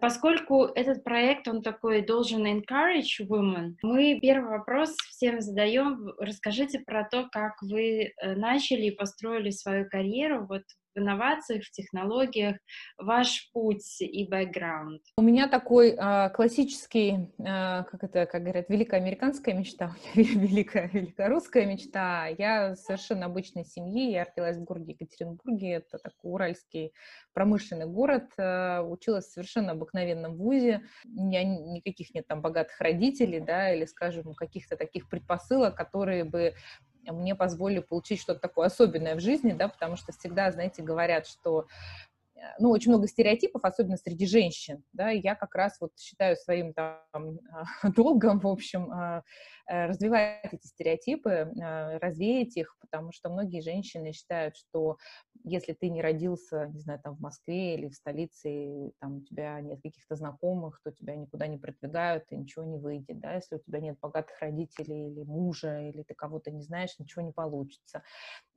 Поскольку этот проект, он такой должен encourage women, мы первый вопрос всем задаем. Расскажите про то, как вы э, начали и построили свою карьеру вот в инновациях, в технологиях, ваш путь и бэкграунд? У меня такой э, классический, э, как это, как говорят, великая американская мечта, великая великорусская мечта. Я совершенно обычной семьи, я родилась в городе Екатеринбурге, это такой уральский промышленный город, э, училась в совершенно обыкновенном вузе, у меня никаких нет там богатых родителей, да, или, скажем, каких-то таких предпосылок, которые бы мне позволили получить что-то такое особенное в жизни, да, потому что всегда, знаете, говорят, что э, ну, очень много стереотипов, особенно среди женщин, да, я как раз вот считаю своим там долгом, в общем, а, развивать эти стереотипы, э, развеять их, потому что многие женщины считают, что если ты не родился, не знаю, там в Москве или в столице, и там у тебя нет каких-то знакомых, то тебя никуда не продвигают, и ничего не выйдет, да, если у тебя нет богатых родителей или мужа, или ты кого-то не знаешь, ничего не получится.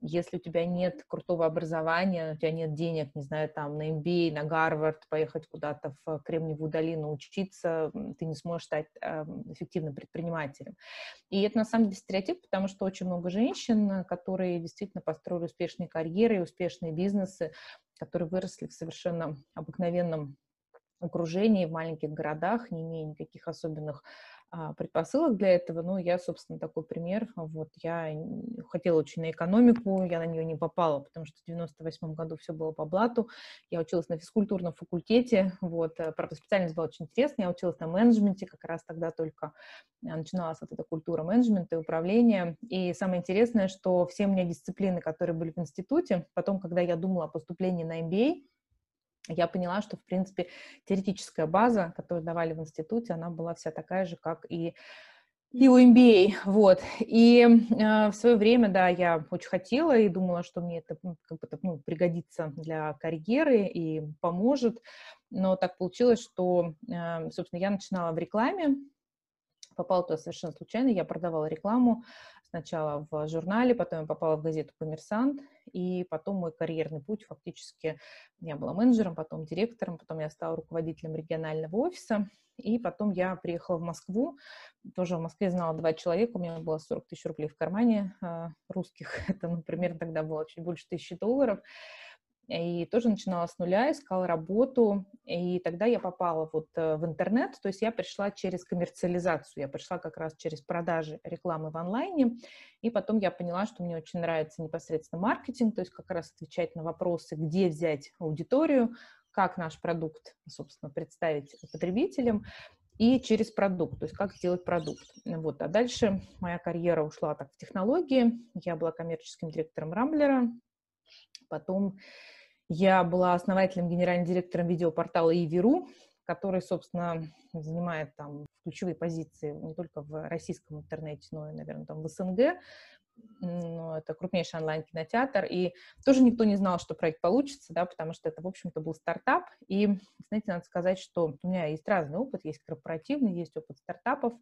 Если у тебя нет крутого образования, у тебя нет денег, не знаю, там на MBA, на Гарвард, поехать куда-то в Кремниевую долину учиться, ты не сможешь стать эффективным предпринимателем. И это на самом деле стереотип, потому что очень много женщин, которые действительно построили успешные карьеры успешные бизнесы, которые выросли в совершенно обыкновенном окружении, в маленьких городах, не имея никаких особенных предпосылок для этого. Ну, я, собственно, такой пример. Вот я хотела очень на экономику, я на нее не попала, потому что в 98 году все было по блату. Я училась на физкультурном факультете, вот, э, правда, специальность была очень интересная. Я училась на менеджменте, как раз тогда только начиналась вот эта культура менеджмента и управления. И самое интересное, что все у меня дисциплины, которые были в институте, потом, когда я думала о поступлении на MBA, я поняла, что, в принципе, теоретическая база, которую давали в институте, она была вся такая же, как и и у MBA, вот. И э, в свое время, да, я очень хотела и думала, что мне это как бы, ну, пригодится для карьеры и поможет. Но так получилось, что, э, собственно, я начинала в рекламе, попала туда совершенно случайно. Я продавала рекламу сначала в журнале, потом я попала в газету «Коммерсант», и потом мой карьерный путь фактически, я была менеджером, потом директором, потом я стала руководителем регионального офиса, и потом я приехала в Москву, тоже в Москве знала два человека, у меня было 40 тысяч рублей в кармане э, русских, это, например, тогда было чуть больше тысячи долларов, и тоже начинала с нуля, искала работу, и тогда я попала вот э, в интернет, то есть я пришла через коммерциализацию, я пришла как раз через продажи рекламы в онлайне, и потом я поняла, что мне очень нравится непосредственно маркетинг, то есть как раз отвечать на вопросы, где взять аудиторию, как наш продукт, собственно, представить потребителям, и через продукт, то есть как сделать продукт. Вот. А дальше моя карьера ушла так в технологии, я была коммерческим директором Рамблера, потом я была основателем, генеральным директором видеопортала Иверу, который, собственно, занимает там ключевые позиции не только в российском интернете, но и, наверное, там в СНГ. Но это крупнейший онлайн-кинотеатр, и тоже никто не знал, что проект получится, да, потому что это, в общем-то, был стартап, и, знаете, надо сказать, что у меня есть разный опыт, есть корпоративный, есть опыт стартапов,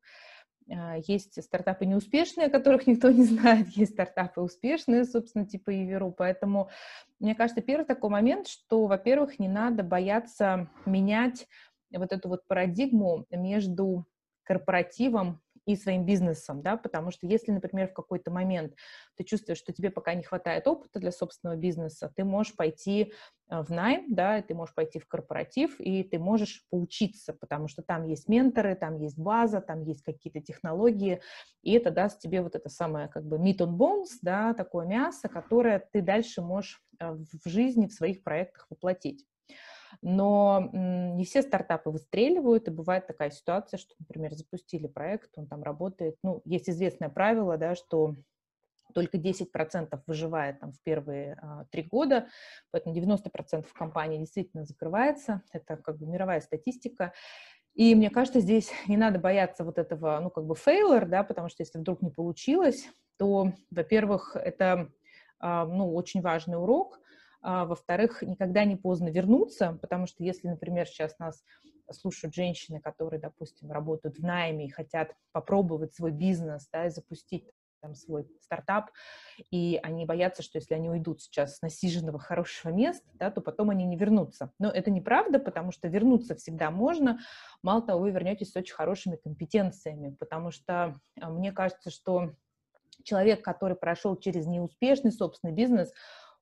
есть стартапы неуспешные, о которых никто не знает, есть стартапы успешные, собственно, типа Иверу. Поэтому, мне кажется, первый такой момент, что, во-первых, не надо бояться менять вот эту вот парадигму между корпоративом и своим бизнесом, да, потому что если, например, в какой-то момент ты чувствуешь, что тебе пока не хватает опыта для собственного бизнеса, ты можешь пойти э, в найм, да, ты можешь пойти в корпоратив, и ты можешь поучиться, потому что там есть менторы, там есть база, там есть какие-то технологии, и это даст тебе вот это самое как бы meat on bones, да, такое мясо, которое ты дальше можешь э, в жизни, в своих проектах воплотить. Но не все стартапы выстреливают, и бывает такая ситуация, что, например, запустили проект, он там работает, ну, есть известное правило, да, что только 10% выживает там в первые а, три года, поэтому 90% компаний действительно закрывается, это как бы мировая статистика, и мне кажется, здесь не надо бояться вот этого, ну, как бы фейлер, да, потому что если вдруг не получилось, то, во-первых, это, а, ну, очень важный урок, а, во-вторых, никогда не поздно вернуться, потому что если, например, сейчас нас слушают женщины, которые, допустим, работают в найме и хотят попробовать свой бизнес, да, и запустить там, свой стартап, и они боятся, что если они уйдут сейчас с насиженного хорошего места, да, то потом они не вернутся. Но это неправда, потому что вернуться всегда можно. Мало того, вы вернетесь с очень хорошими компетенциями, потому что а, мне кажется, что человек, который прошел через неуспешный собственный бизнес,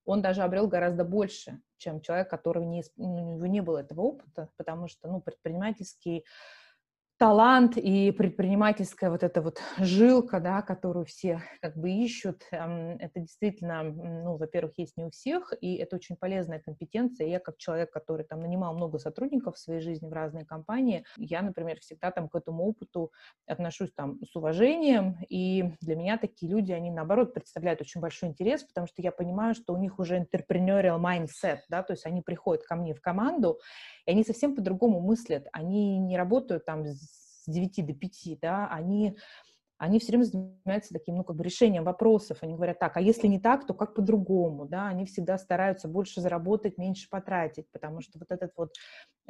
он даже обрел гораздо больше, чем человек, которого не, у него не было этого опыта, потому что ну, предпринимательский талант и предпринимательская вот эта вот жилка, да, которую все как бы ищут, это действительно, ну, во-первых, есть не у всех, и это очень полезная компетенция. Я как человек, который там нанимал много сотрудников в своей жизни в разные компании, я, например, всегда там к этому опыту отношусь там с уважением, и для меня такие люди, они наоборот представляют очень большой интерес, потому что я понимаю, что у них уже entrepreneurial mindset, да, то есть они приходят ко мне в команду, и они совсем по-другому мыслят. Они не работают там с 9 до 5, да, они они все время занимаются таким, ну, как бы решением вопросов. Они говорят, так, а если не так, то как по-другому, да? Они всегда стараются больше заработать, меньше потратить, потому что вот этот вот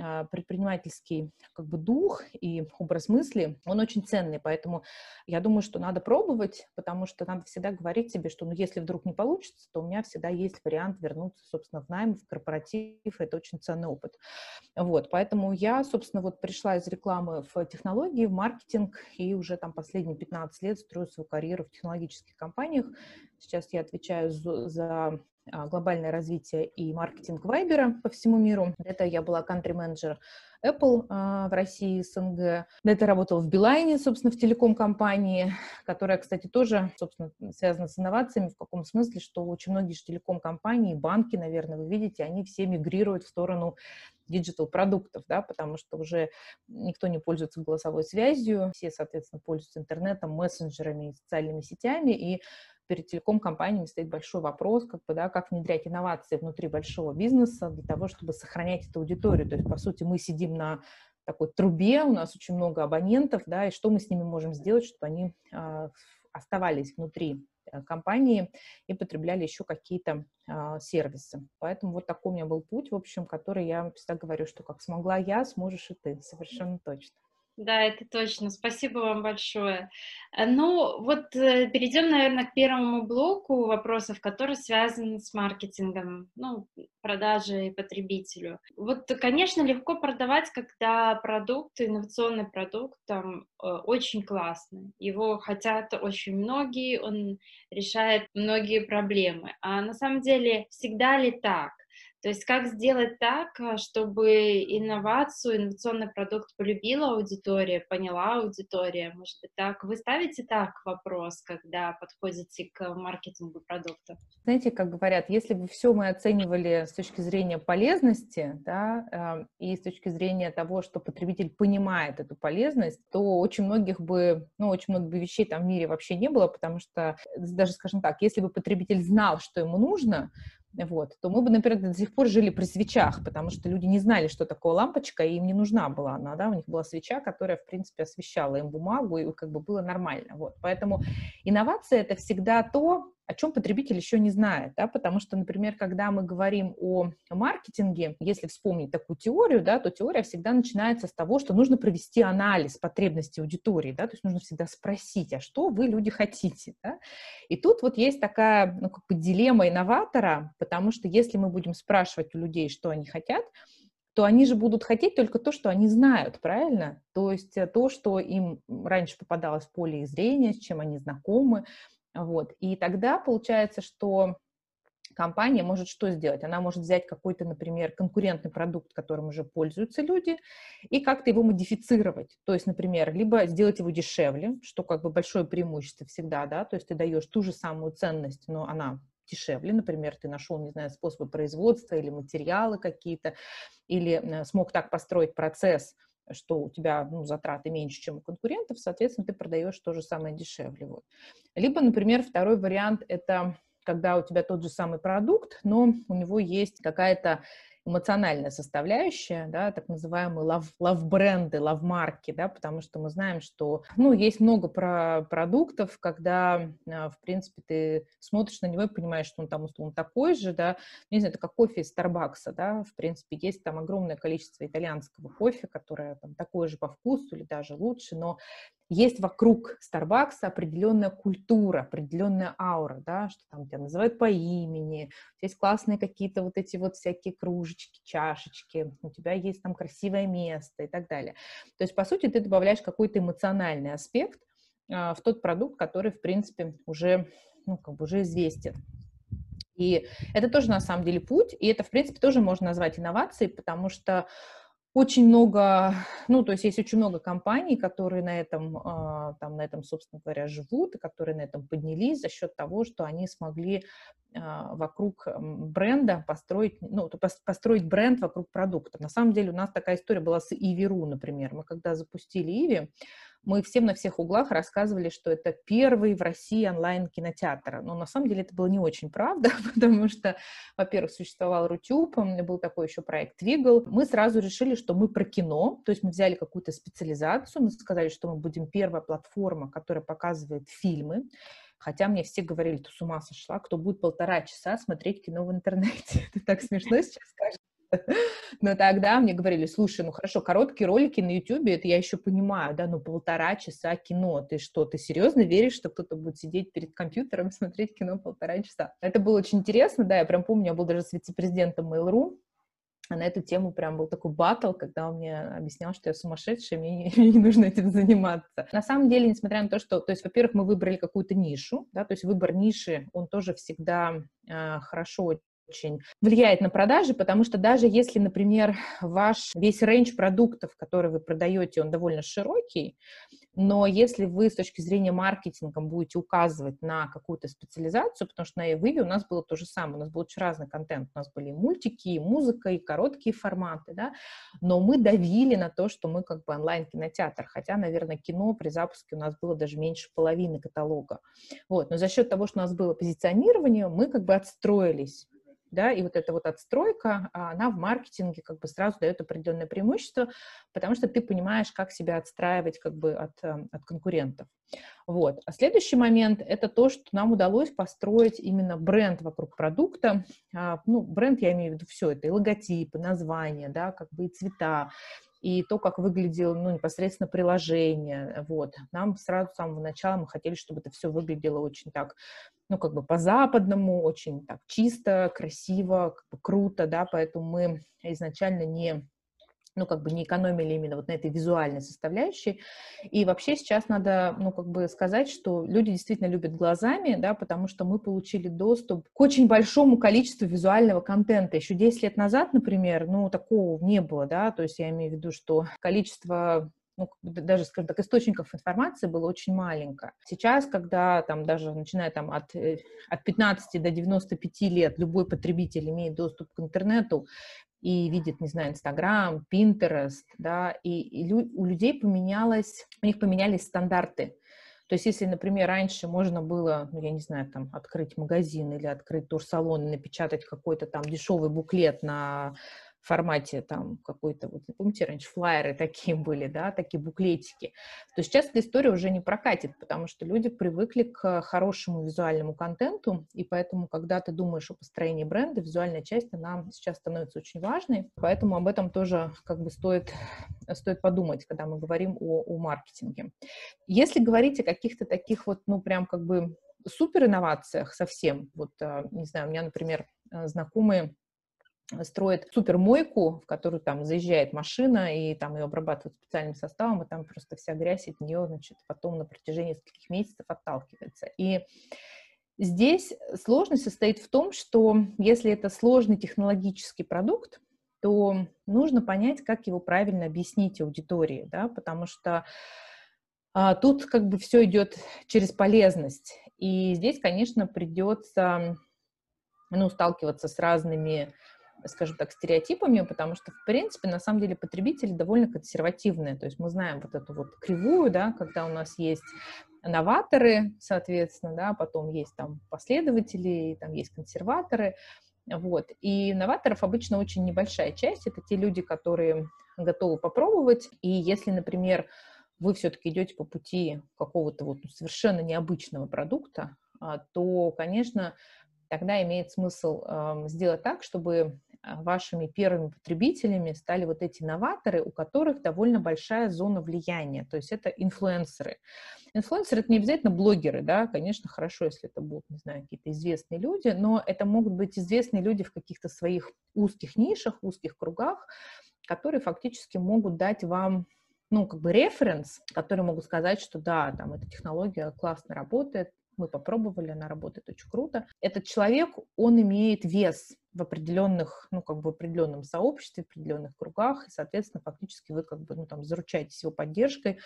а, предпринимательский, как бы, дух и образ мысли, он очень ценный, поэтому я думаю, что надо пробовать, потому что надо всегда говорить себе, что, ну, если вдруг не получится, то у меня всегда есть вариант вернуться, собственно, в найм, в корпоратив, это очень ценный опыт. Вот, поэтому я, собственно, вот пришла из рекламы в технологии, в маркетинг, и уже там последние 15 15 лет строю свою карьеру в технологических компаниях. Сейчас я отвечаю за, глобальное развитие и маркетинг Вайбера по всему миру. Это я была country manager Apple а, в России, СНГ. До этого работала в Билайне, собственно, в телеком-компании, которая, кстати, тоже, собственно, связана с инновациями в каком смысле, что очень многие же телеком-компании, банки, наверное, вы видите, они все мигрируют в сторону digital-продуктов, да, потому что уже никто не пользуется голосовой связью, все, соответственно, пользуются интернетом, мессенджерами и социальными сетями, и перед телеком-компаниями стоит большой вопрос, как, бы, да, как внедрять инновации внутри большого бизнеса для того, чтобы сохранять эту аудиторию. То есть, по сути, мы сидим на такой трубе, у нас очень много абонентов, да, и что мы с ними можем сделать, чтобы они э, оставались внутри э, компании и потребляли еще какие-то э, сервисы. Поэтому вот такой у меня был путь, в общем, который я всегда говорю, что как смогла я, сможешь и ты, совершенно точно. Да, это точно. Спасибо вам большое. Э, ну, вот э, перейдем, наверное, к первому блоку вопросов, который связан с маркетингом, ну, продажей потребителю. Вот, конечно, легко продавать, когда продукт, инновационный продукт, там, э, очень классный. Его хотят очень многие, он решает многие проблемы. А на самом деле, всегда ли так? То есть как сделать так, э, чтобы инновацию, инновационный продукт полюбила аудитория, поняла аудитория? Может быть, так? Вы ставите так вопрос, когда подходите к маркетингу продукта? Знаете, как говорят, если бы все мы оценивали с точки зрения полезности, да, э, и с точки зрения того, что потребитель понимает эту полезность, то очень многих бы, ну, очень много бы вещей там в мире вообще не было, потому что, даже, скажем так, если бы потребитель знал, что ему нужно, вот, то мы бы, например, до сих пор жили при свечах, потому что люди не знали, что такое лампочка, и им не нужна была она, да, у них была свеча, которая, в принципе, освещала им бумагу, и как бы было нормально, вот. Поэтому инновация — это всегда то, о чем потребитель еще не знает, да, потому что, например, когда мы говорим о маркетинге, если вспомнить такую теорию, да, то теория всегда начинается с того, что нужно провести анализ потребностей аудитории, да, то есть нужно всегда спросить, а что вы, люди, хотите, да? И тут вот есть такая, ну, как бы дилемма инноватора, потому что если мы будем спрашивать у людей, что они хотят, то они же будут хотеть только то, что они знают, правильно? То есть э, то, что им раньше попадалось в поле зрения, с чем они знакомы, вот. И тогда получается, что компания может что сделать? Она может взять какой-то, например, конкурентный продукт, которым уже пользуются люди, и как-то его модифицировать. То есть, например, либо сделать его дешевле, что как бы большое преимущество всегда, да, то есть ты даешь ту же самую ценность, но она дешевле, например, ты нашел, не знаю, способы производства или материалы какие-то, или э, смог так построить процесс, что у тебя ну, затраты меньше, чем у конкурентов, соответственно, ты продаешь то же самое дешевле. Вот. Либо, например, второй вариант – это когда у тебя тот же самый продукт, но у него есть какая-то эмоциональная составляющая, да, так называемые лав, лав-бренды, лав-марки, да, потому что мы знаем, что, ну, есть много про продуктов, когда, а, в принципе, ты смотришь на него и понимаешь, что он там, условно, такой же, да, не знаю, это как кофе из Старбакса, да, в принципе, есть там огромное количество итальянского кофе, которое там такое же по вкусу или даже лучше, но есть вокруг Starbucks определенная культура, определенная аура, да, что там тебя называют по имени, есть классные какие-то вот эти вот всякие кружечки, чашечки, у тебя есть там красивое место и так далее. То есть, по сути, ты добавляешь какой-то эмоциональный аспект а, в тот продукт, который, в принципе, уже, ну, как бы уже известен. И это тоже, на самом деле, путь, и это, в принципе, тоже можно назвать инновацией, потому что очень много, ну, то есть есть очень много компаний, которые на этом, а, там, на этом, собственно говоря, живут, и которые на этом поднялись за счет того, что они смогли а, вокруг бренда построить, ну, построить бренд вокруг продукта. На самом деле у нас такая история была с Иви.ру, например. Мы когда запустили Иви, мы всем на всех углах рассказывали, что это первый в России онлайн-кинотеатр. Но на самом деле это было не очень правда, потому что, во-первых, существовал Рутюб, был такой еще проект Твигл. Мы сразу решили, что мы про кино, то есть мы взяли какую-то специализацию, мы сказали, что мы будем первая платформа, которая показывает фильмы. Хотя мне все говорили, ты с ума сошла, кто будет полтора часа смотреть кино в интернете. Это так смешно сейчас скажешь. Но тогда мне говорили, слушай, ну хорошо, короткие ролики на YouTube, это я еще понимаю, да, ну полтора часа кино, ты что, ты серьезно веришь, что кто-то будет сидеть перед компьютером смотреть кино полтора часа? Это было очень интересно, да, я прям помню, я был даже с вице-президентом Mail.ru, а на эту тему прям был такой батл, когда он мне объяснял, что я сумасшедшая, мне не, мне не нужно этим заниматься. На самом деле, несмотря на то, что, то есть, во-первых, мы выбрали какую-то нишу, да, то есть выбор ниши, он тоже всегда э, хорошо очень влияет на продажи, потому что даже если, например, ваш весь рейндж продуктов, который вы продаете, он довольно широкий, но если вы с точки зрения маркетинга будете указывать на какую-то специализацию, потому что на Эвиве у нас было то же самое, у нас был очень разный контент, у нас были и мультики, и музыка, и короткие форматы, да, но мы давили на то, что мы как бы онлайн-кинотеатр, хотя, наверное, кино при запуске у нас было даже меньше половины каталога, вот, но за счет того, что у нас было позиционирование, мы как бы отстроились да, и вот эта вот отстройка, а, она в маркетинге как бы сразу дает определенное преимущество, потому что ты понимаешь, как себя отстраивать как бы от, эм, от конкурентов. Вот. А следующий момент — это то, что нам удалось построить именно бренд вокруг продукта. А, ну, бренд, я имею в виду все это, и логотипы, названия, да, как бы и цвета, и то, как выглядело ну, непосредственно приложение. Вот. Нам сразу с самого начала мы хотели, чтобы это все выглядело очень так ну, как бы по-западному, очень так чисто, красиво, как бы круто, да, поэтому мы изначально не ну, как бы не экономили именно вот на этой визуальной составляющей. И вообще сейчас надо, ну, как бы сказать, что люди действительно любят глазами, да, потому что мы получили доступ к очень большому количеству визуального контента. Еще 10 лет назад, например, ну, такого не было, да, то есть я имею в виду, что количество ну, даже, скажем так, источников информации было очень маленько. Сейчас, когда там даже начиная там от, э, от 15 до 95 лет любой потребитель имеет доступ к интернету и видит, не знаю, Инстаграм, Пинтерест, да, и, и лю, у людей поменялось, у них поменялись стандарты. То есть, если, например, раньше можно было, ну, я не знаю, там, открыть магазин или открыть турсалон и напечатать какой-то там дешевый буклет на формате там какой-то, вот помните, раньше флайеры такие были, да, такие буклетики, то сейчас эта история уже не прокатит, потому что люди привыкли к хорошему визуальному контенту, и поэтому, когда ты думаешь о построении бренда, визуальная часть, она сейчас становится очень важной, поэтому об этом тоже как бы стоит, стоит подумать, когда мы говорим о, о маркетинге. Если говорить о каких-то таких вот, ну, прям как бы супер инновациях совсем, вот, а, не знаю, у меня, например, а, знакомые строит супермойку, в которую там заезжает машина, и там ее обрабатывают специальным составом, и там просто вся грязь от нее, значит, потом на протяжении нескольких месяцев отталкивается. И здесь сложность состоит в том, что если это сложный технологический продукт, то нужно понять, как его правильно объяснить аудитории, да, потому что а, тут как бы все идет через полезность. И здесь, конечно, придется ну, сталкиваться с разными скажем так, стереотипами, потому что, в принципе, на самом деле потребители довольно консервативные. То есть мы знаем вот эту вот кривую, да, когда у нас есть новаторы, соответственно, да, потом есть там последователи, там есть консерваторы. Вот. И новаторов обычно очень небольшая часть. Это те люди, которые готовы попробовать. И если, например, вы все-таки идете по пути какого-то вот совершенно необычного продукта, а, то, конечно, тогда имеет смысл э, сделать так, чтобы вашими первыми потребителями стали вот эти новаторы, у которых довольно большая зона влияния, то есть это инфлюенсеры. Инфлюенсеры — это не обязательно блогеры, да, конечно, хорошо, если это будут, не знаю, какие-то известные люди, но это могут быть известные люди в каких-то своих узких нишах, узких кругах, которые фактически могут дать вам ну, как бы референс, которые могут сказать, что да, там эта технология классно работает, мы попробовали, она работает очень круто. Этот человек, он имеет вес в определенных, ну, как бы в определенном сообществе, в определенных кругах, и, соответственно, фактически вы как бы, ну, там, заручаетесь его поддержкой.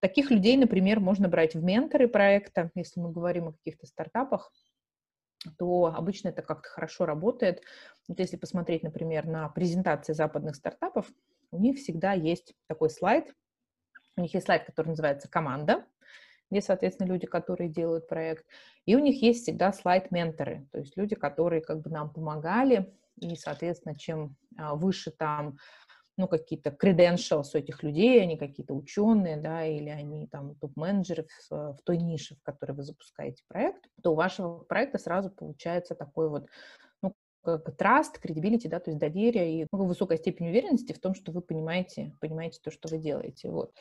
Таких людей, например, можно брать в менторы проекта, если мы говорим о каких-то стартапах, то обычно это как-то хорошо работает. Вот если посмотреть, например, на презентации западных стартапов, у них всегда есть такой слайд. У них есть слайд, который называется «Команда», где, соответственно, люди, которые делают проект. И у них есть всегда слайд-менторы, то есть люди, которые как бы нам помогали, и, соответственно, чем а, выше там ну, какие-то credentials у этих людей, они какие-то ученые, да, или они там топ-менеджеры в, в той нише, в которой вы запускаете проект, то у вашего проекта сразу получается такой вот ну, как бы trast, credibility, да, то есть доверие и ну, высокая степень уверенности в том, что вы понимаете, понимаете то, что вы делаете, вот.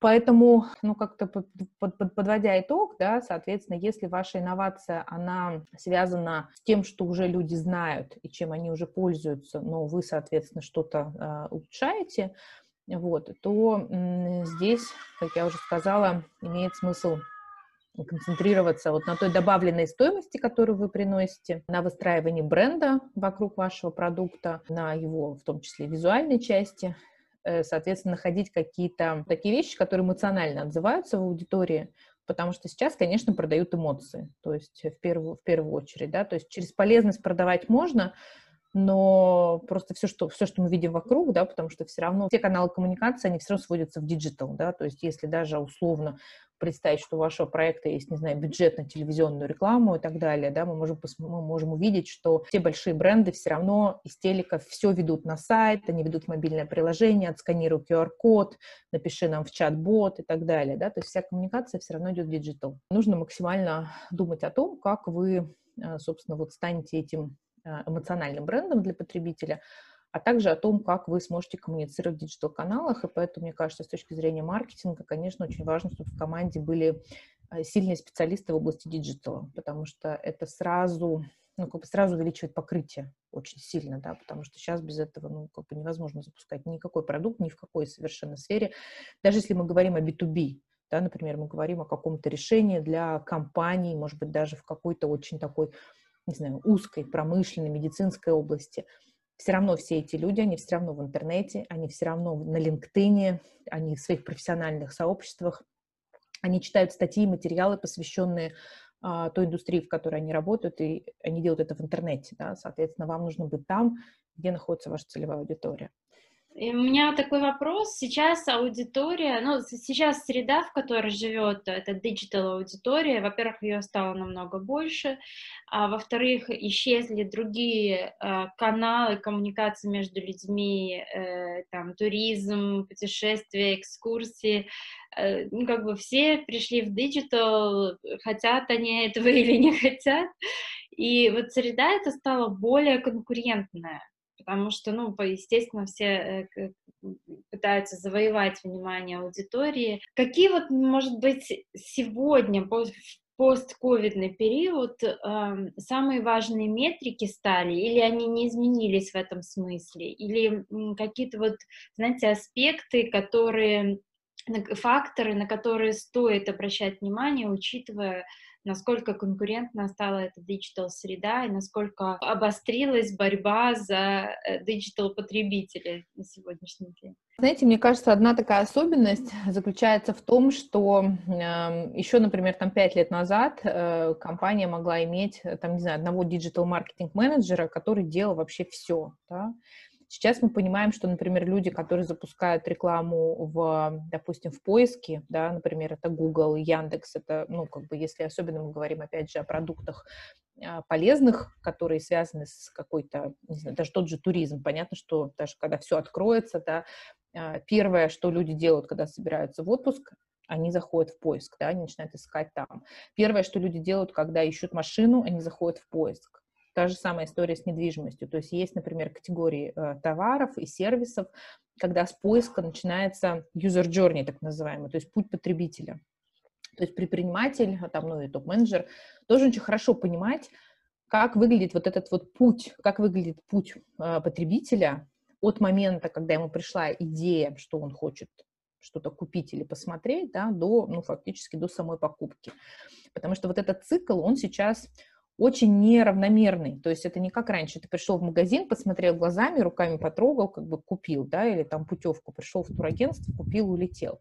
Поэтому, ну, как-то под, под, подводя итог, да, соответственно, если ваша инновация, она связана с тем, что уже люди знают и чем они уже пользуются, но вы, соответственно, что-то э, улучшаете, вот, то м, здесь, как я уже сказала, имеет смысл концентрироваться вот на той добавленной стоимости, которую вы приносите, на выстраивании бренда вокруг вашего продукта, на его, в том числе, визуальной части, Э, соответственно, находить какие-то такие вещи, которые эмоционально отзываются в аудитории, потому что сейчас, конечно, продают эмоции, то есть в первую, в первую очередь, да, то есть через полезность продавать можно, но просто все что, все, что мы видим вокруг, да, потому что все равно все каналы коммуникации, они все равно сводятся в digital, да, то есть если даже условно представить, что у вашего проекта есть, не знаю, бюджет на телевизионную рекламу и так далее, да, мы можем, мы можем увидеть, что все большие бренды все равно из телека все ведут на сайт, они ведут мобильное приложение, отсканируй QR-код, напиши нам в чат-бот и так далее, да, то есть вся коммуникация все равно идет в digital. Нужно максимально думать о том, как вы, э, собственно, вот станете этим эмоциональным брендом для потребителя, а также о том, как вы сможете коммуницировать в digital-каналах. И поэтому, мне кажется, с точки зрения маркетинга, конечно, очень важно, чтобы в команде были э, сильные специалисты в области digital а, потому что это сразу, ну, как бы сразу увеличивает покрытие очень сильно, да, потому что сейчас без этого, ну, как бы невозможно запускать никакой продукт ни в какой совершенно сфере. Даже если мы говорим о B2B, да, например, мы говорим о каком-то решении для компаний, может быть, даже в какой-то очень такой, не знаю, узкой промышленной, медицинской области – все равно все эти люди, они все равно в интернете, они все равно на LinkedIn, они в своих профессиональных сообществах, они читают статьи, материалы, посвященные а, той индустрии, в которой они работают, и они делают это в интернете, да, соответственно, вам нужно быть там, где находится ваша целевая аудитория. И у меня такой вопрос. Сейчас аудитория, ну, сейчас среда, в которой живет эта digital аудитория, во-первых, ее стало намного больше, а во-вторых, исчезли другие э, каналы коммуникации между людьми, э, там, туризм, путешествия, экскурсии, э, ну, как бы все пришли в digital, хотят они этого или не хотят, и вот среда это стала более конкурентная потому что, ну, естественно, все э, пытаются завоевать внимание аудитории. Какие вот, может быть, сегодня, постковидный период, э, самые важные метрики стали, или они не изменились в этом смысле, или какие-то вот, знаете, аспекты, которые факторы, на которые стоит обращать внимание, учитывая насколько конкурентна стала эта digital-среда и насколько обострилась борьба за э, digital-потребителей на сегодняшний день. Знаете, мне кажется, одна такая особенность заключается в том, что э, эм, еще, например, там пять лет назад э, компания могла иметь, там, не знаю, одного digital-маркетинг-менеджера, который делал вообще все, да? Сейчас мы понимаем, что, например, люди, которые запускают рекламу в, допустим, в поиске, да, например, это Google, Яндекс, это, ну, как бы, если особенно мы говорим, опять же, о продуктах а, полезных, которые связаны с какой-то, не знаю, даже тот же туризм. Понятно, что даже когда все откроется, да, а, первое, что люди делают, когда собираются в отпуск, они заходят в поиск, да, они начинают искать там. Первое, что люди делают, когда ищут машину, они заходят в поиск. Та же самая история с недвижимостью. То есть есть, например, категории э, товаров и сервисов, когда с поиска начинается user journey, так называемый, то есть путь потребителя. То есть предприниматель, а там, ну и топ-менеджер должен очень хорошо понимать, как выглядит вот этот вот путь, как выглядит путь э, потребителя от момента, когда ему пришла идея, что он хочет что-то купить или посмотреть, да, до, ну, фактически до самой покупки. Потому что вот этот цикл, он сейчас очень неравномерный. То есть это не как раньше. Ты пришел в магазин, посмотрел глазами, руками потрогал, как бы купил, да, или там путевку, пришел в турагентство, купил, улетел.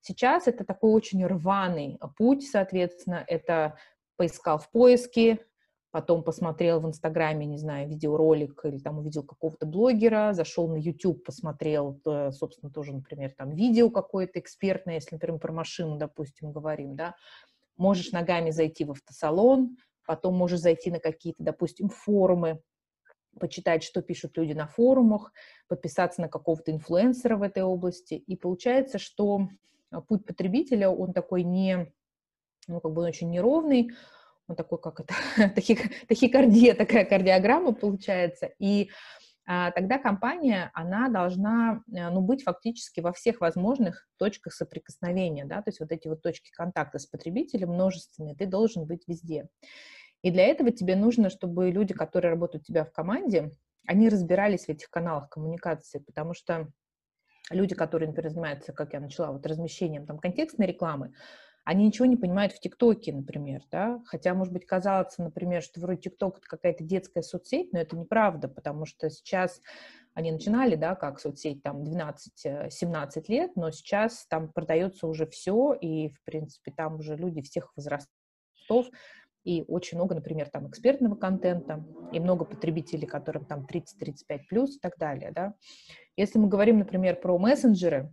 Сейчас это такой очень рваный путь, соответственно, это поискал в поиске, потом посмотрел в Инстаграме, не знаю, видеоролик или там увидел какого-то блогера, зашел на YouTube, посмотрел, собственно, тоже, например, там видео какое-то экспертное, если, например, про машину, допустим, говорим, да, можешь ногами зайти в автосалон, потом можешь зайти на какие-то, допустим, форумы, почитать, что пишут люди на форумах, подписаться на какого-то инфлюенсера в этой области, и получается, что путь потребителя, он такой не, ну, как бы он очень неровный, он такой, как это, тахик, тахикардия, такая кардиограмма получается, и а, тогда компания, она должна, э, ну, быть фактически во всех возможных точках соприкосновения, да, то есть вот эти вот точки контакта с потребителем множественные, ты должен быть везде. И для этого тебе нужно, чтобы люди, которые работают у тебя в команде, они разбирались в этих каналах коммуникации, потому что люди, которые, например, занимаются, как я начала, вот размещением там контекстной рекламы, они ничего не понимают в ТикТоке, например, да, хотя, может быть, казалось, например, что вроде ТикТок — это какая-то детская соцсеть, но это неправда, потому что сейчас они начинали, да, как соцсеть, там, 12-17 э, лет, но сейчас там продается уже все, и, в принципе, там уже люди всех возрастов, и очень много, например, там экспертного контента, и много потребителей, которым там 30-35 плюс и так далее, да. Если мы говорим, например, про мессенджеры,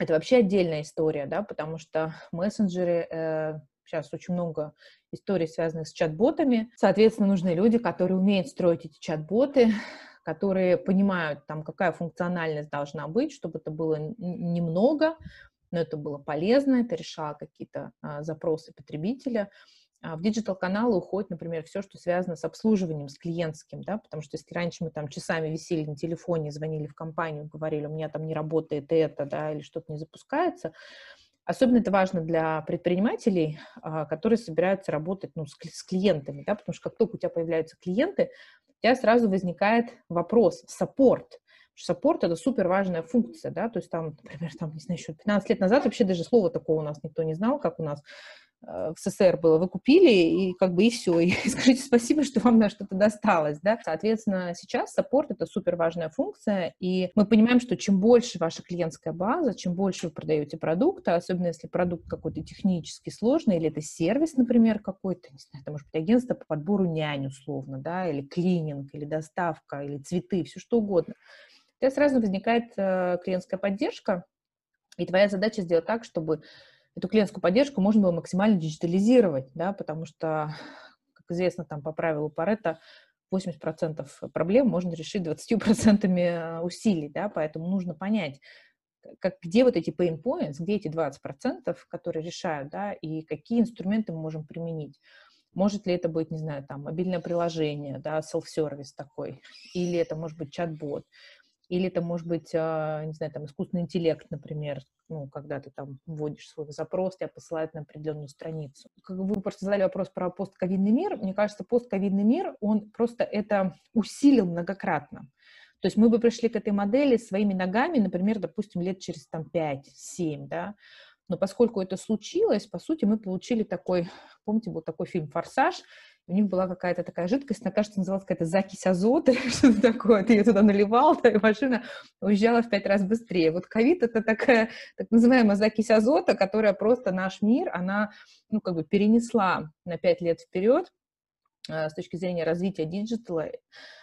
это вообще отдельная история, да, потому что мессенджеры, э, сейчас очень много историй, связанных с чат-ботами. Соответственно, нужны люди, которые умеют строить эти чат-боты, которые понимают, там, какая функциональность должна быть, чтобы это было немного, но это было полезно, это решало какие-то а, запросы потребителя. А в digital-каналы уходит, например, все, что связано с обслуживанием, с клиентским, да, потому что если раньше мы там часами висели на телефоне, звонили в компанию, говорили, у меня там не работает это, да, или что-то не запускается, Особенно это важно для предпринимателей, а, которые собираются работать ну, с, клиентами, да, потому что как только у тебя появляются клиенты, у тебя сразу возникает вопрос, support. Саппорт — это супер важная функция, да, то есть там, например, там, не знаю, еще 15 лет назад вообще даже слова такого у нас никто не знал, как у нас в СССР было, вы купили, и как бы и все, и скажите спасибо, что вам на что-то досталось, да. Соответственно, сейчас саппорт — это супер важная функция, и мы понимаем, что чем больше ваша клиентская база, чем больше вы продаете продукта, особенно если продукт какой-то технически сложный, или это сервис, например, какой-то, не знаю, это может быть агентство по подбору нянь условно, да, или клининг, или доставка, или цветы, все что угодно. У тебя сразу возникает э, клиентская поддержка, и твоя задача сделать так, чтобы эту клиентскую поддержку можно было максимально диджитализировать, да, потому что, как известно, там по правилу Паретта 80% проблем можно решить 20% усилий, да, поэтому нужно понять, как, где вот эти pain points, где эти 20%, которые решают, да, и какие инструменты мы можем применить. Может ли это быть, не знаю, там, мобильное приложение, да, self-service такой, или это может быть чат-бот, или это может быть, а, не знаю, там, искусственный интеллект, например, ну, когда ты там вводишь свой запрос, тебя посылают на определенную страницу. Как вы просто задали вопрос про постковидный мир, мне кажется, постковидный мир, он просто это усилил многократно. То есть мы бы пришли к этой модели своими ногами, например, допустим, лет через там 5-7, да, но поскольку это случилось, по сути, мы получили такой, помните, был такой фильм «Форсаж», у них была какая-то такая жидкость, она, кажется, называлась какая-то закись азота или что-то такое. Ты ее туда наливал, и машина уезжала в пять раз быстрее. Вот ковид — это такая так называемая закись азота, которая просто наш мир, она, ну, как бы перенесла на пять лет вперед, с точки зрения развития диджитала.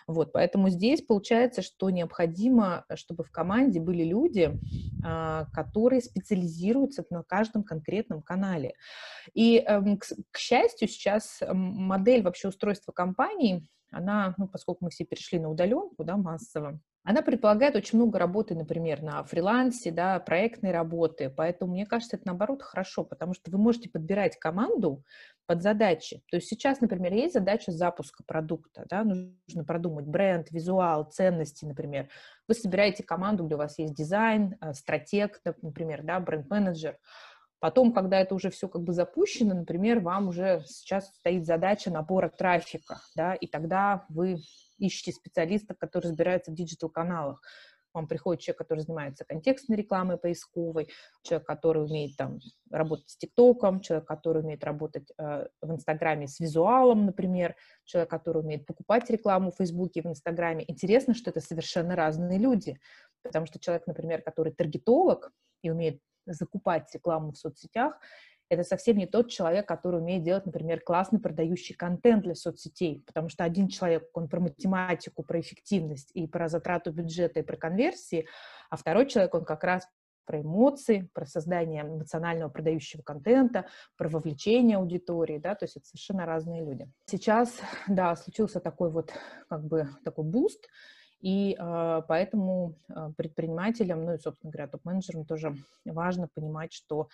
Вот, поэтому здесь получается, что необходимо, чтобы в команде были люди, а, которые специализируются на каждом конкретном канале. И, эм, к счастью, сейчас модель вообще устройства компании, она, ну, поскольку мы все перешли на удаленку, да, массово, она предполагает очень много работы, например, на фрилансе, да, проектной работы. Поэтому, мне кажется, это, наоборот, хорошо, потому что вы можете подбирать команду под задачи. То есть сейчас, например, есть задача запуска продукта, да, нужно продумать бренд, визуал, ценности, например. Вы собираете команду, где у вас есть дизайн, э, стратег, например, да, бренд-менеджер. Потом, когда это уже все как бы запущено, например, вам уже сейчас стоит задача набора трафика, да, и тогда вы ищете специалистов, которые разбираются в диджитал-каналах. Вам приходит человек, который занимается контекстной рекламой поисковой, человек, который умеет там работать с ТикТоком, человек, который умеет работать э, в Инстаграме с визуалом, например, человек, который умеет покупать рекламу в Фейсбуке, в Инстаграме. Интересно, что это совершенно разные люди, потому что человек, например, который таргетолог и умеет закупать рекламу в соцсетях, это совсем не тот человек, который умеет делать, например, классный продающий контент для соцсетей, потому что один человек, он про математику, про эффективность и про затрату бюджета и про конверсии, а второй человек, он как раз про эмоции, про создание эмоционального продающего контента, про вовлечение аудитории, да, то есть это совершенно разные люди. Сейчас, да, случился такой вот, как бы, такой буст, и э, поэтому э, предпринимателям, ну и, собственно говоря, топ-менеджерам тоже важно понимать, что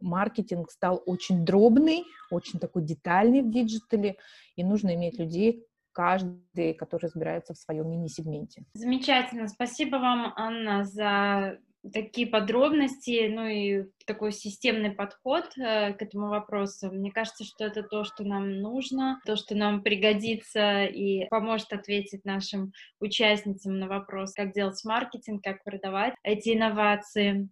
маркетинг стал очень дробный, очень такой детальный в диджитале, и нужно иметь людей, каждый, который разбирается в своем мини-сегменте. Замечательно. Спасибо вам, Анна, за такие подробности, ну и такой системный подход э, к этому вопросу. Мне кажется, что это то, что нам нужно, то, что нам пригодится и поможет ответить нашим участницам на вопрос, как делать маркетинг, как продавать эти инновации.